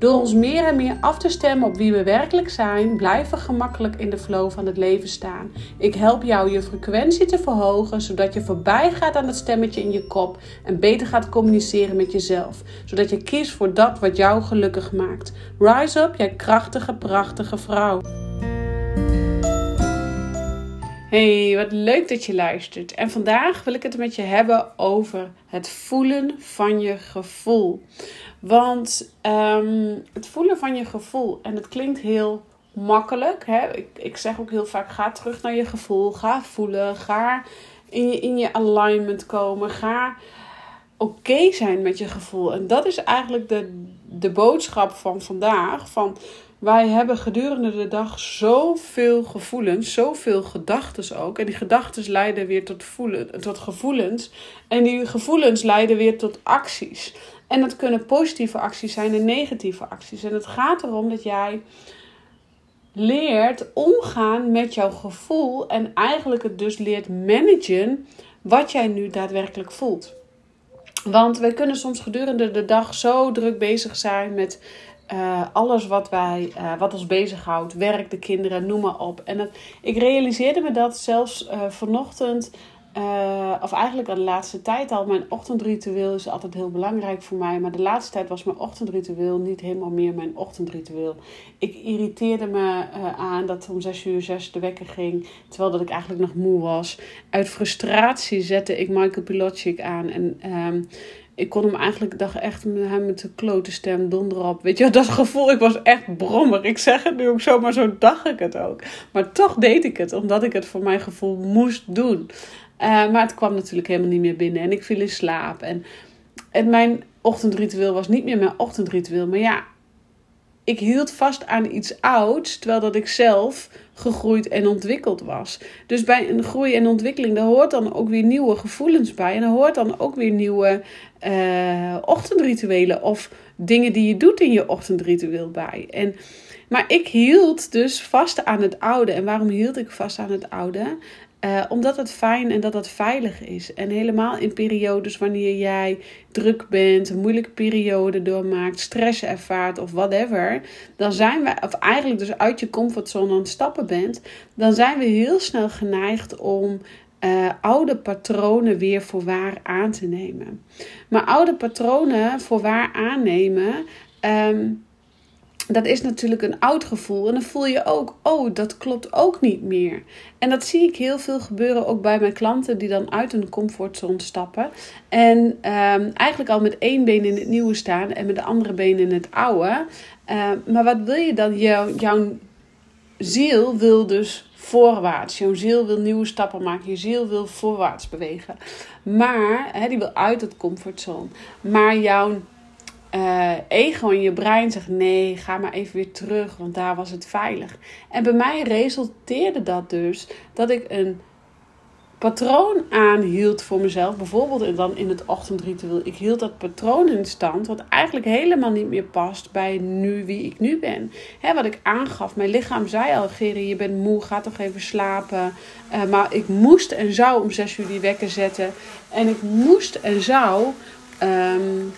Door ons meer en meer af te stemmen op wie we werkelijk zijn, blijven we gemakkelijk in de flow van het leven staan. Ik help jou je frequentie te verhogen, zodat je voorbij gaat aan het stemmetje in je kop en beter gaat communiceren met jezelf, zodat je kiest voor dat wat jou gelukkig maakt. Rise up, jij krachtige, prachtige vrouw. Hey, wat leuk dat je luistert. En vandaag wil ik het met je hebben over het voelen van je gevoel. Want ehm, het voelen van je gevoel, en het klinkt heel makkelijk. Hè? Ik, ik zeg ook heel vaak: ga terug naar je gevoel, ga voelen, ga in je, in je alignment komen, ga oké zijn met je gevoel. En dat is eigenlijk de, de boodschap van vandaag. Van wij hebben gedurende de dag zoveel gevoelens, zoveel gedachten ook. En die gedachten leiden weer tot, voelen, tot gevoelens. En die gevoelens leiden weer tot acties. En dat kunnen positieve acties zijn en negatieve acties. En het gaat erom dat jij leert omgaan met jouw gevoel. En eigenlijk het dus leert managen wat jij nu daadwerkelijk voelt. Want we kunnen soms gedurende de dag zo druk bezig zijn met uh, alles wat, wij, uh, wat ons bezighoudt, werk, de kinderen, noem maar op. En ik realiseerde me dat zelfs uh, vanochtend, of eigenlijk de laatste tijd al, mijn ochtendritueel is altijd heel belangrijk voor mij. Maar de laatste tijd was mijn ochtendritueel niet helemaal meer mijn ochtendritueel. Ik irriteerde me aan dat om 6 uur 6 de wekker ging, terwijl dat ik eigenlijk nog moe was. Uit frustratie zette ik Michael Pilochik aan en... Um, ik kon hem eigenlijk, dacht echt hem met de klote stem, donder op. Weet je, dat gevoel, ik was echt brommer. Ik zeg het nu ook zo, maar zo dacht ik het ook. Maar toch deed ik het, omdat ik het voor mijn gevoel moest doen. Uh, maar het kwam natuurlijk helemaal niet meer binnen en ik viel in slaap. En, en mijn ochtendritueel was niet meer mijn ochtendritueel. Maar ja, ik hield vast aan iets ouds, terwijl dat ik zelf gegroeid en ontwikkeld was. Dus bij een groei en ontwikkeling, daar hoort dan ook weer nieuwe gevoelens bij. En er hoort dan ook weer nieuwe uh, ochtendrituelen of dingen die je doet in je ochtendritueel bij. En, maar ik hield dus vast aan het oude. En waarom hield ik vast aan het oude? Uh, omdat het fijn en dat het veilig is. En helemaal in periodes wanneer jij druk bent, een moeilijke periode doormaakt, stress ervaart of whatever. Dan zijn we, of eigenlijk dus uit je comfortzone aan het stappen bent. Dan zijn we heel snel geneigd om uh, oude patronen weer voor waar aan te nemen. Maar oude patronen voor waar aannemen. Um, dat is natuurlijk een oud gevoel. En dan voel je ook, oh, dat klopt ook niet meer. En dat zie ik heel veel gebeuren ook bij mijn klanten die dan uit hun comfortzone stappen. En um, eigenlijk al met één been in het nieuwe staan en met de andere been in het oude. Uh, maar wat wil je dan? Jouw, ziel wil dus voorwaarts. Jouw ziel wil nieuwe stappen maken. Je ziel wil voorwaarts bewegen. Maar, hè, die wil uit het comfortzone. Maar jouw uh, ego in je brein zegt: nee, ga maar even weer terug, want daar was het veilig. En bij mij resulteerde dat dus dat ik een patroon aanhield voor mezelf. Bijvoorbeeld dan in het ochtendritueel. Ik hield dat patroon in stand, wat eigenlijk helemaal niet meer past bij nu wie ik nu ben. He, wat ik aangaf, mijn lichaam zei al: Gerrie, je bent moe, ga toch even slapen. Uh, maar ik moest en zou om zes uur die wekker zetten. En ik moest en zou. Um,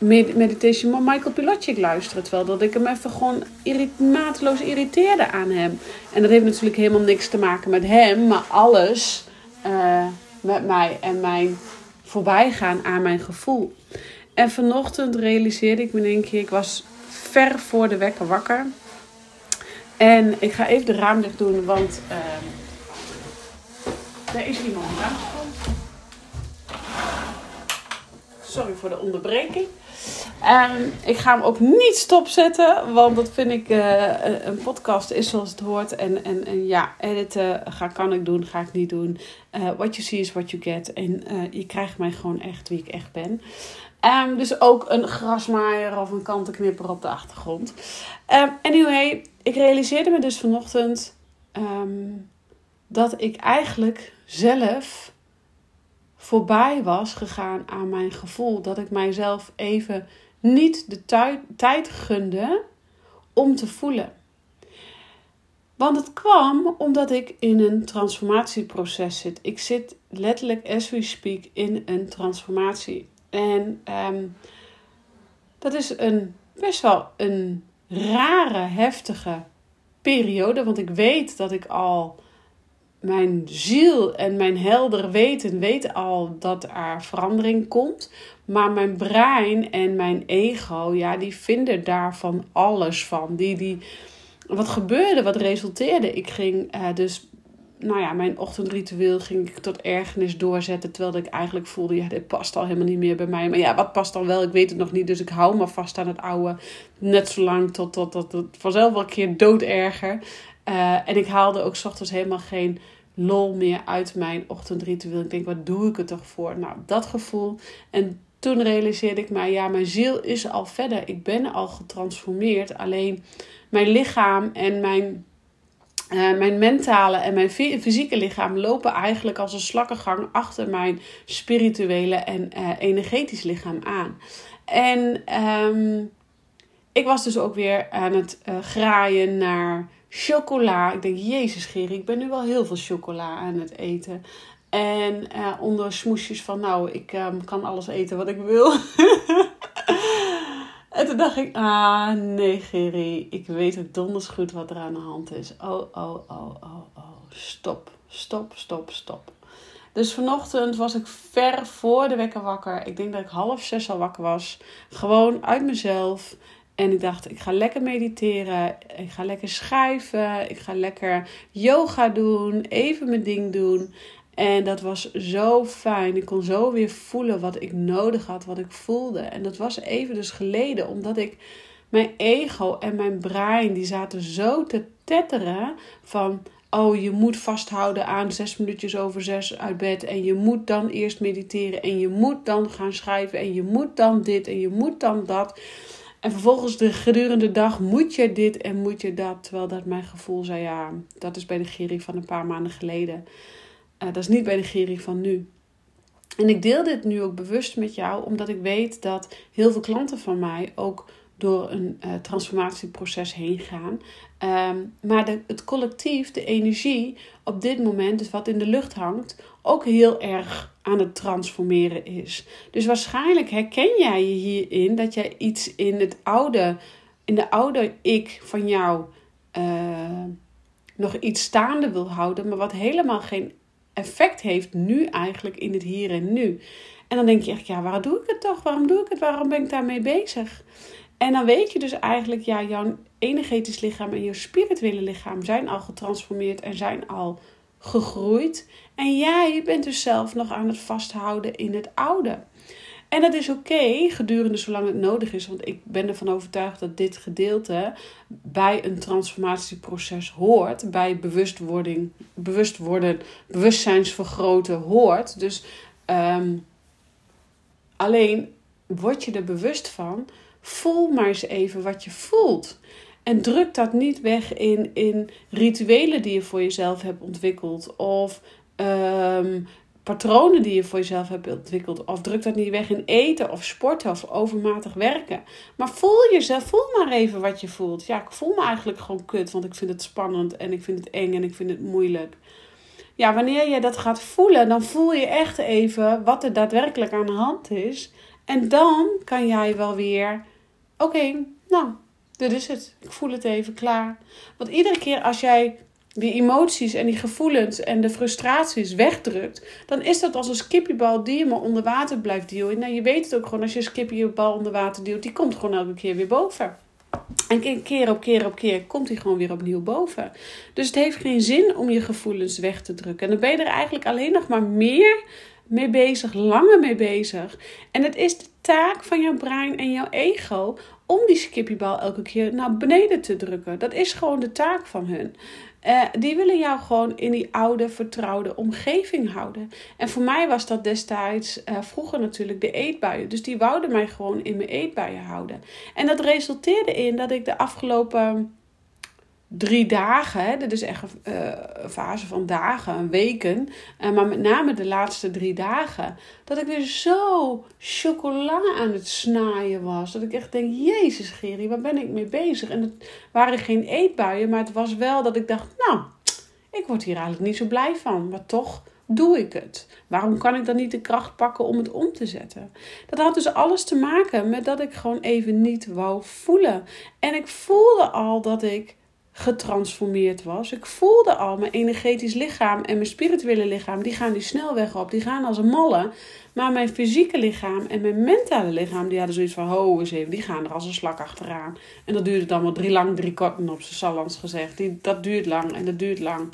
meditation van Michael Pilochik luisteren. Terwijl dat ik hem even gewoon irrit mateloos irriteerde aan hem. En dat heeft natuurlijk helemaal niks te maken met hem, maar alles uh, met mij en mijn voorbijgaan aan mijn gevoel. En vanochtend realiseerde ik me denk ik, ik was ver voor de wekker wakker. En ik ga even de raam dicht doen, want uh, er is iemand aangekomen. Sorry voor de onderbreking. Um, ik ga hem ook niet stopzetten, want dat vind ik uh, een podcast is zoals het hoort. En, en, en ja, editen ga, kan ik doen, ga ik niet doen. Uh, what you see is what you get. En je krijgt mij gewoon echt wie ik echt ben. Um, dus ook een grasmaaier of een kantenknipper op de achtergrond. Um, anyway, ik realiseerde me dus vanochtend dat ik eigenlijk zelf voorbij was gegaan aan mijn gevoel. Dat ik mijzelf even niet de tijd gunde om te voelen. Want het kwam omdat ik in een transformatieproces zit. Ik zit letterlijk, as we speak, in een transformatie. En um, dat is een best wel een rare, heftige periode. Want ik weet dat ik al mijn ziel en mijn helder weten weten al dat er verandering komt. Maar mijn brein en mijn ego, ja, die vinden daarvan alles van. Die, die, wat gebeurde, wat resulteerde? Ik ging uh, dus, nou ja, mijn ochtendritueel ging ik tot ergernis doorzetten. Terwijl ik eigenlijk voelde, ja, dit past al helemaal niet meer bij mij. Maar ja, wat past dan wel? Ik weet het nog niet. Dus ik hou me vast aan het oude. Net zolang tot, tot, tot, vanzelf wel een keer dooderger. Uh, en ik haalde ook s ochtends helemaal geen lol meer uit mijn ochtendritueel. Ik denk, wat doe ik er toch voor? Nou, dat gevoel. En toen realiseerde ik mij, ja, mijn ziel is al verder. Ik ben al getransformeerd. Alleen mijn lichaam en mijn, uh, mijn mentale en mijn fysieke lichaam lopen eigenlijk als een slakkengang achter mijn spirituele en uh, energetisch lichaam aan. En um, ik was dus ook weer aan het uh, graaien naar chocola. Ik denk, jezus Gerrie, ik ben nu wel heel veel chocola aan het eten. En uh, onder smoesjes van, nou, ik um, kan alles eten wat ik wil. en toen dacht ik, ah nee Gerrie, ik weet ook donders goed wat er aan de hand is. Oh, oh, oh, oh, oh, stop, stop, stop, stop. Dus vanochtend was ik ver voor de wekker wakker. Ik denk dat ik half zes al wakker was. Gewoon uit mezelf. En ik dacht, ik ga lekker mediteren. Ik ga lekker schrijven. Ik ga lekker yoga doen. Even mijn ding doen. En dat was zo fijn. Ik kon zo weer voelen wat ik nodig had, wat ik voelde. En dat was even dus geleden, omdat ik mijn ego en mijn brein, die zaten zo te tetteren van... Oh, je moet vasthouden aan zes minuutjes over zes uit bed. En je moet dan eerst mediteren. En je moet dan gaan schrijven. En je moet dan dit. En je moet dan dat. En vervolgens de gedurende dag moet je dit en moet je dat. Terwijl dat mijn gevoel zei, ja, dat is bij de Giri van een paar maanden geleden. Uh, dat is niet bij de Giri van nu. En ik deel dit nu ook bewust met jou, omdat ik weet dat heel veel klanten van mij ook door een uh, transformatieproces heen gaan. Um, maar de, het collectief, de energie op dit moment, dus wat in de lucht hangt, ook heel erg aan het transformeren is. Dus waarschijnlijk herken jij je hierin dat jij iets in het oude, in de oude ik van jou uh, nog iets staande wil houden, maar wat helemaal geen effect heeft nu eigenlijk in het hier en nu. En dan denk je echt, ja, waarom doe ik het toch? Waarom doe ik het? Waarom ben ik daarmee bezig? En dan weet je dus eigenlijk, ja, jouw energetisch lichaam en jouw spirituele lichaam zijn al getransformeerd en zijn al gegroeid. En jij bent dus zelf nog aan het vasthouden in het oude. En dat is oké gedurende zolang het nodig is. Want ik ben ervan overtuigd dat dit gedeelte bij een transformatieproces hoort. Bij bewustwording, bewust worden, bewustzijnsvergroten hoort. Dus um, alleen word je er bewust van. Voel maar eens even wat je voelt. En druk dat niet weg in, in rituelen die je voor jezelf hebt ontwikkeld. Of um, patronen die je voor jezelf hebt ontwikkeld. Of druk dat niet weg in eten of sporten of overmatig werken. Maar voel jezelf, voel maar even wat je voelt. Ja, ik voel me eigenlijk gewoon kut, want ik vind het spannend en ik vind het eng en ik vind het moeilijk. Ja, wanneer je dat gaat voelen, dan voel je echt even wat er daadwerkelijk aan de hand is. En dan kan jij wel weer, oké, nou, dit is het. Ik voel het even klaar. Want iedere keer als jij die emoties en die gevoelens en de frustraties wegdrukt, dan is dat als een skippiebal die je maar onder water blijft duwen. Nou, je weet het ook gewoon, als je een skippiebal onder water duwt, die komt gewoon elke keer weer boven. En keer op keer op keer komt hij gewoon weer opnieuw boven. Dus het heeft geen zin om je gevoelens weg te drukken. En dan ben je er eigenlijk alleen nog maar meer mee bezig, langer mee bezig. En het is de taak van jouw brein en jouw ego om die skippiebal elke keer naar beneden te drukken. Dat is gewoon de taak van hun. Uh, die willen jou gewoon in die oude, vertrouwde omgeving houden. En voor mij was dat destijds uh, vroeger natuurlijk de eetbuien. Dus die wouden mij gewoon in mijn eetbuien houden. En dat resulteerde in dat ik de afgelopen drie dagen, hè, dit is echt een uh, fase van dagen, weken, uh, maar met name de laatste drie dagen, dat ik weer zo chocola aan het snaaien was. Dat ik echt denk, jezus Geri, waar ben ik mee bezig? En het waren geen eetbuien, maar het was wel dat ik dacht, nou, ik word hier eigenlijk niet zo blij van, maar toch doe ik het? Waarom kan ik dan niet de kracht pakken om het om te zetten? Dat had dus alles te maken met dat ik gewoon even niet wou voelen. En ik voelde al dat ik getransformeerd was. Ik voelde al mijn energetisch lichaam en mijn spirituele lichaam, die gaan die snelweg op, die gaan als een malle. Maar mijn fysieke lichaam en mijn mentale lichaam, die hadden zoiets van, ho eens die gaan er als een slak achteraan. En dat duurde dan wel drie lang, drie korten op zijn salans gezegd. Die, dat duurt lang en dat duurt lang.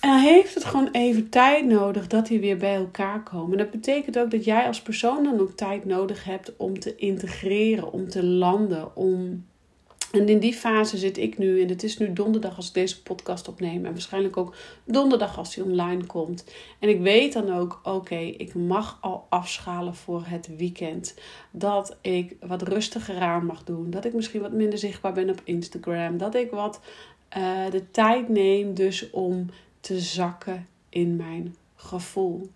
En dan heeft het gewoon even tijd nodig dat die weer bij elkaar komen. Dat betekent ook dat jij als persoon dan ook tijd nodig hebt om te integreren, om te landen, om en in die fase zit ik nu. En het is nu donderdag als ik deze podcast opneem. En waarschijnlijk ook donderdag als die online komt. En ik weet dan ook, oké, ik mag al afschalen voor het weekend. Dat ik wat rustiger aan mag doen. Dat ik misschien wat minder zichtbaar ben op Instagram. Dat ik wat uh, de tijd neem dus om te zakken in mijn gevoel.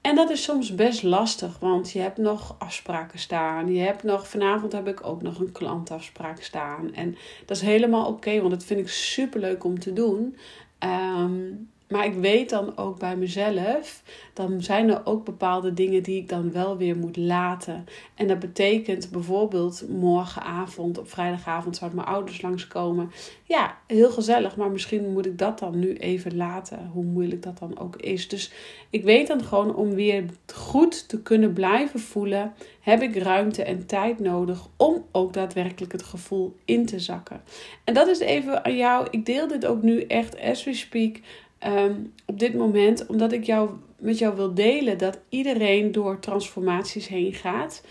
En dat is soms best lastig, want je hebt nog afspraken staan. Je hebt nog, vanavond heb ik ook nog een klantafspraak staan. En dat is helemaal oké, want dat vind ik super leuk om te doen. Um, maar ik weet dan ook bij mezelf, dan zijn er ook bepaalde dingen die ik dan wel weer moet laten. En dat betekent bijvoorbeeld morgenavond, op vrijdagavond, zou mijn ouders langskomen. Ja, heel gezellig, maar misschien moet ik dat dan nu even laten, hoe moeilijk dat dan ook is. Dus ik weet dan gewoon om weer goed te kunnen blijven voelen, heb ik ruimte en tijd nodig om ook daadwerkelijk het gevoel in te zakken. En dat is even aan jou. Ik deel dit ook nu echt as we speak Ehm, op dit moment, omdat ik jou, met jou wil delen dat iedereen door transformaties heen gaat.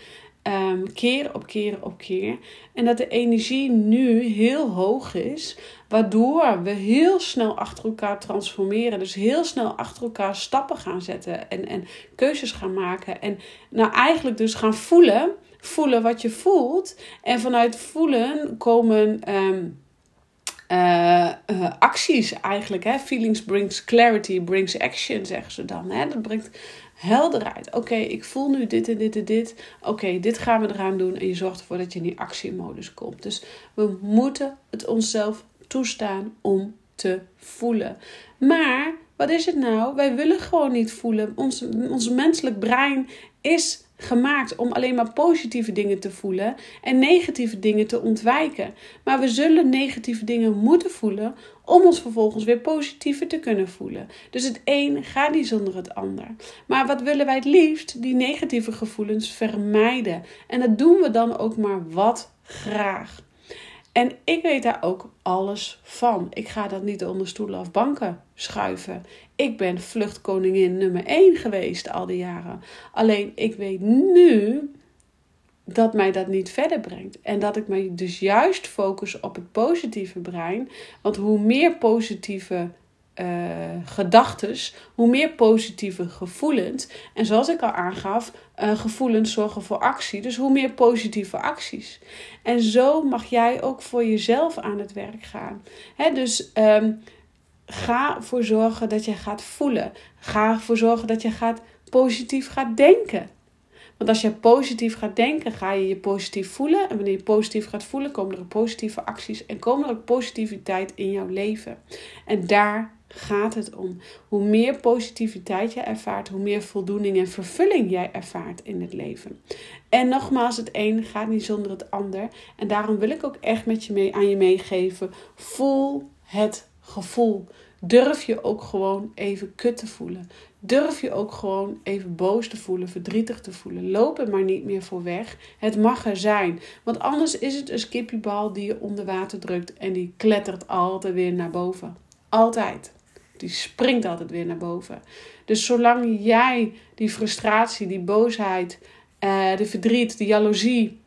Um, keer op keer op keer. En dat de energie nu heel hoog is, waardoor we heel snel achter elkaar transformeren. Dus heel snel achter elkaar stappen gaan zetten en, en keuzes gaan maken. En nou eigenlijk dus gaan voelen, voelen wat je voelt. En vanuit voelen komen. Ehm, uh, uh, acties eigenlijk. Hè? Feelings brings clarity, brings action, zeggen ze dan. Hè? Dat brengt helderheid. Oké, ik voel nu dit en dit en dit. Oké, dit gaan we eraan doen. En je zorgt ervoor dat je in die actiemodus komt. Dus we moeten het onszelf toestaan om te voelen. Maar wat is het nou? Wij willen gewoon niet voelen. Ons, ons menselijk brein is gemaakt om alleen maar positieve dingen te voelen en negatieve dingen te ontwijken. Maar we zullen negatieve dingen moeten voelen om ons vervolgens weer positiever te kunnen voelen. Dus het een gaat niet zonder het ander. Maar wat willen wij het liefst? Die negatieve gevoelens vermijden. En dat doen we dan ook maar wat graag. En ik weet daar ook alles van. Ik ga dat niet onder stoelen of banken schuiven. Ik ben vluchtkoningin nummer 1 geweest al die jaren. Alleen ik weet nu dat mij dat niet verder brengt. En dat ik mij dus juist focus op het positieve brein. Want hoe meer positieve gedachtes, hoe meer positieve gevoelens. En zoals ik al aangaf, uh, gevoelens zorgen voor actie. Dus hoe meer positieve acties. En zo mag jij ook voor jezelf aan het werk gaan. Dus um, ga ervoor zorgen dat je gaat voelen. Ga ervoor zorgen dat je gaat positief gaat denken. Want als je positief gaat denken, ga je je positief voelen. En wanneer je positief gaat voelen, komen er positieve acties en komen er ook positiviteit in jouw leven. En daar gaat het om. Hoe meer positiviteit je ervaart, hoe meer voldoening en vervulling jij ervaart in het leven. En nogmaals, het een gaat niet zonder het ander. En daarom wil ik ook echt met je mee, aan je meegeven: voel het gevoel. Durf je ook gewoon even kut te voelen. Durf je ook gewoon even boos te voelen, verdrietig te voelen. Loop er maar niet meer voor weg. Het mag er zijn. Want anders is het een skippiebal die je onder water drukt en die klettert altijd weer naar boven. Altijd. Die springt altijd weer naar boven. Dus zolang jij die frustratie, die boosheid, uh, de verdriet, de jaloezie,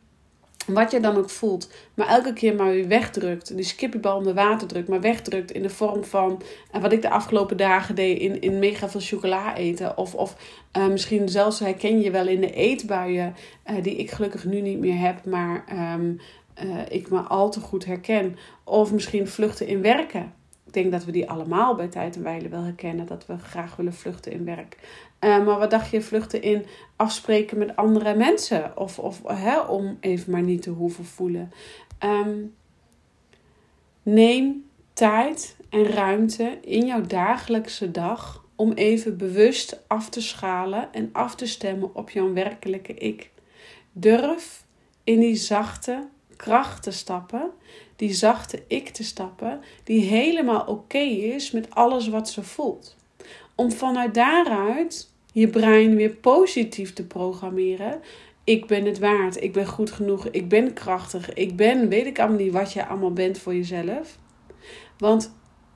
wat je dan ook voelt, maar elke keer maar weer wegdrukt, die skippiebal onder water drukt, maar wegdrukt in de vorm van uh, wat ik de afgelopen dagen deed in, in mega veel chocola eten. Of, of uh, misschien zelfs herken je wel in de eetbuien, die ik gelukkig nu niet meer heb, maar um, ik me al te goed herken. Of misschien vluchten in werken. Ik denk dat we die allemaal bij tijd en wijle wel herkennen. Dat we graag willen vluchten in werk. Uh, maar wat dacht je vluchten in afspreken met andere mensen? Of, of hè, om even maar niet te hoeven voelen. Um, neem tijd en ruimte in jouw dagelijkse dag om even bewust af te schalen en af te stemmen op jouw werkelijke ik. Durf in die zachte kracht te stappen, die zachte ik te stappen, die helemaal oké is met alles wat ze voelt. Om vanuit daaruit je brein weer positief te programmeren. Ik ben het waard, ik ben goed genoeg, ik ben krachtig, ik ben, weet ik allemaal niet wat je allemaal bent voor jezelf. Want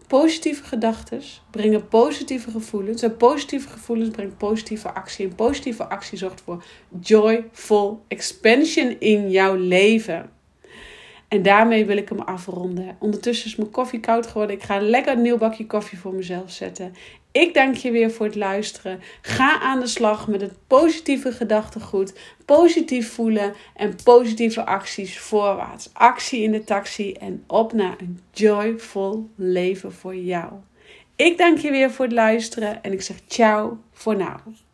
positieve gedachten brengen positieve gevoelens. En positieve gevoelens brengen positieve actie. En positieve actie zorgt voor joyful expansion in jouw leven. En daarmee wil ik hem afronden. Ondertussen is mijn koffie koud geworden. Ik ga lekker een nieuw bakje koffie voor mezelf zetten. Ik dank je weer voor het luisteren. Ga aan de slag met het positieve gedachtegoed, positief voelen en positieve acties voorwaarts. Actie in de taxi en op naar een joyful leven voor jou. Ik dank je weer voor het luisteren en ik zeg ciao voor nu.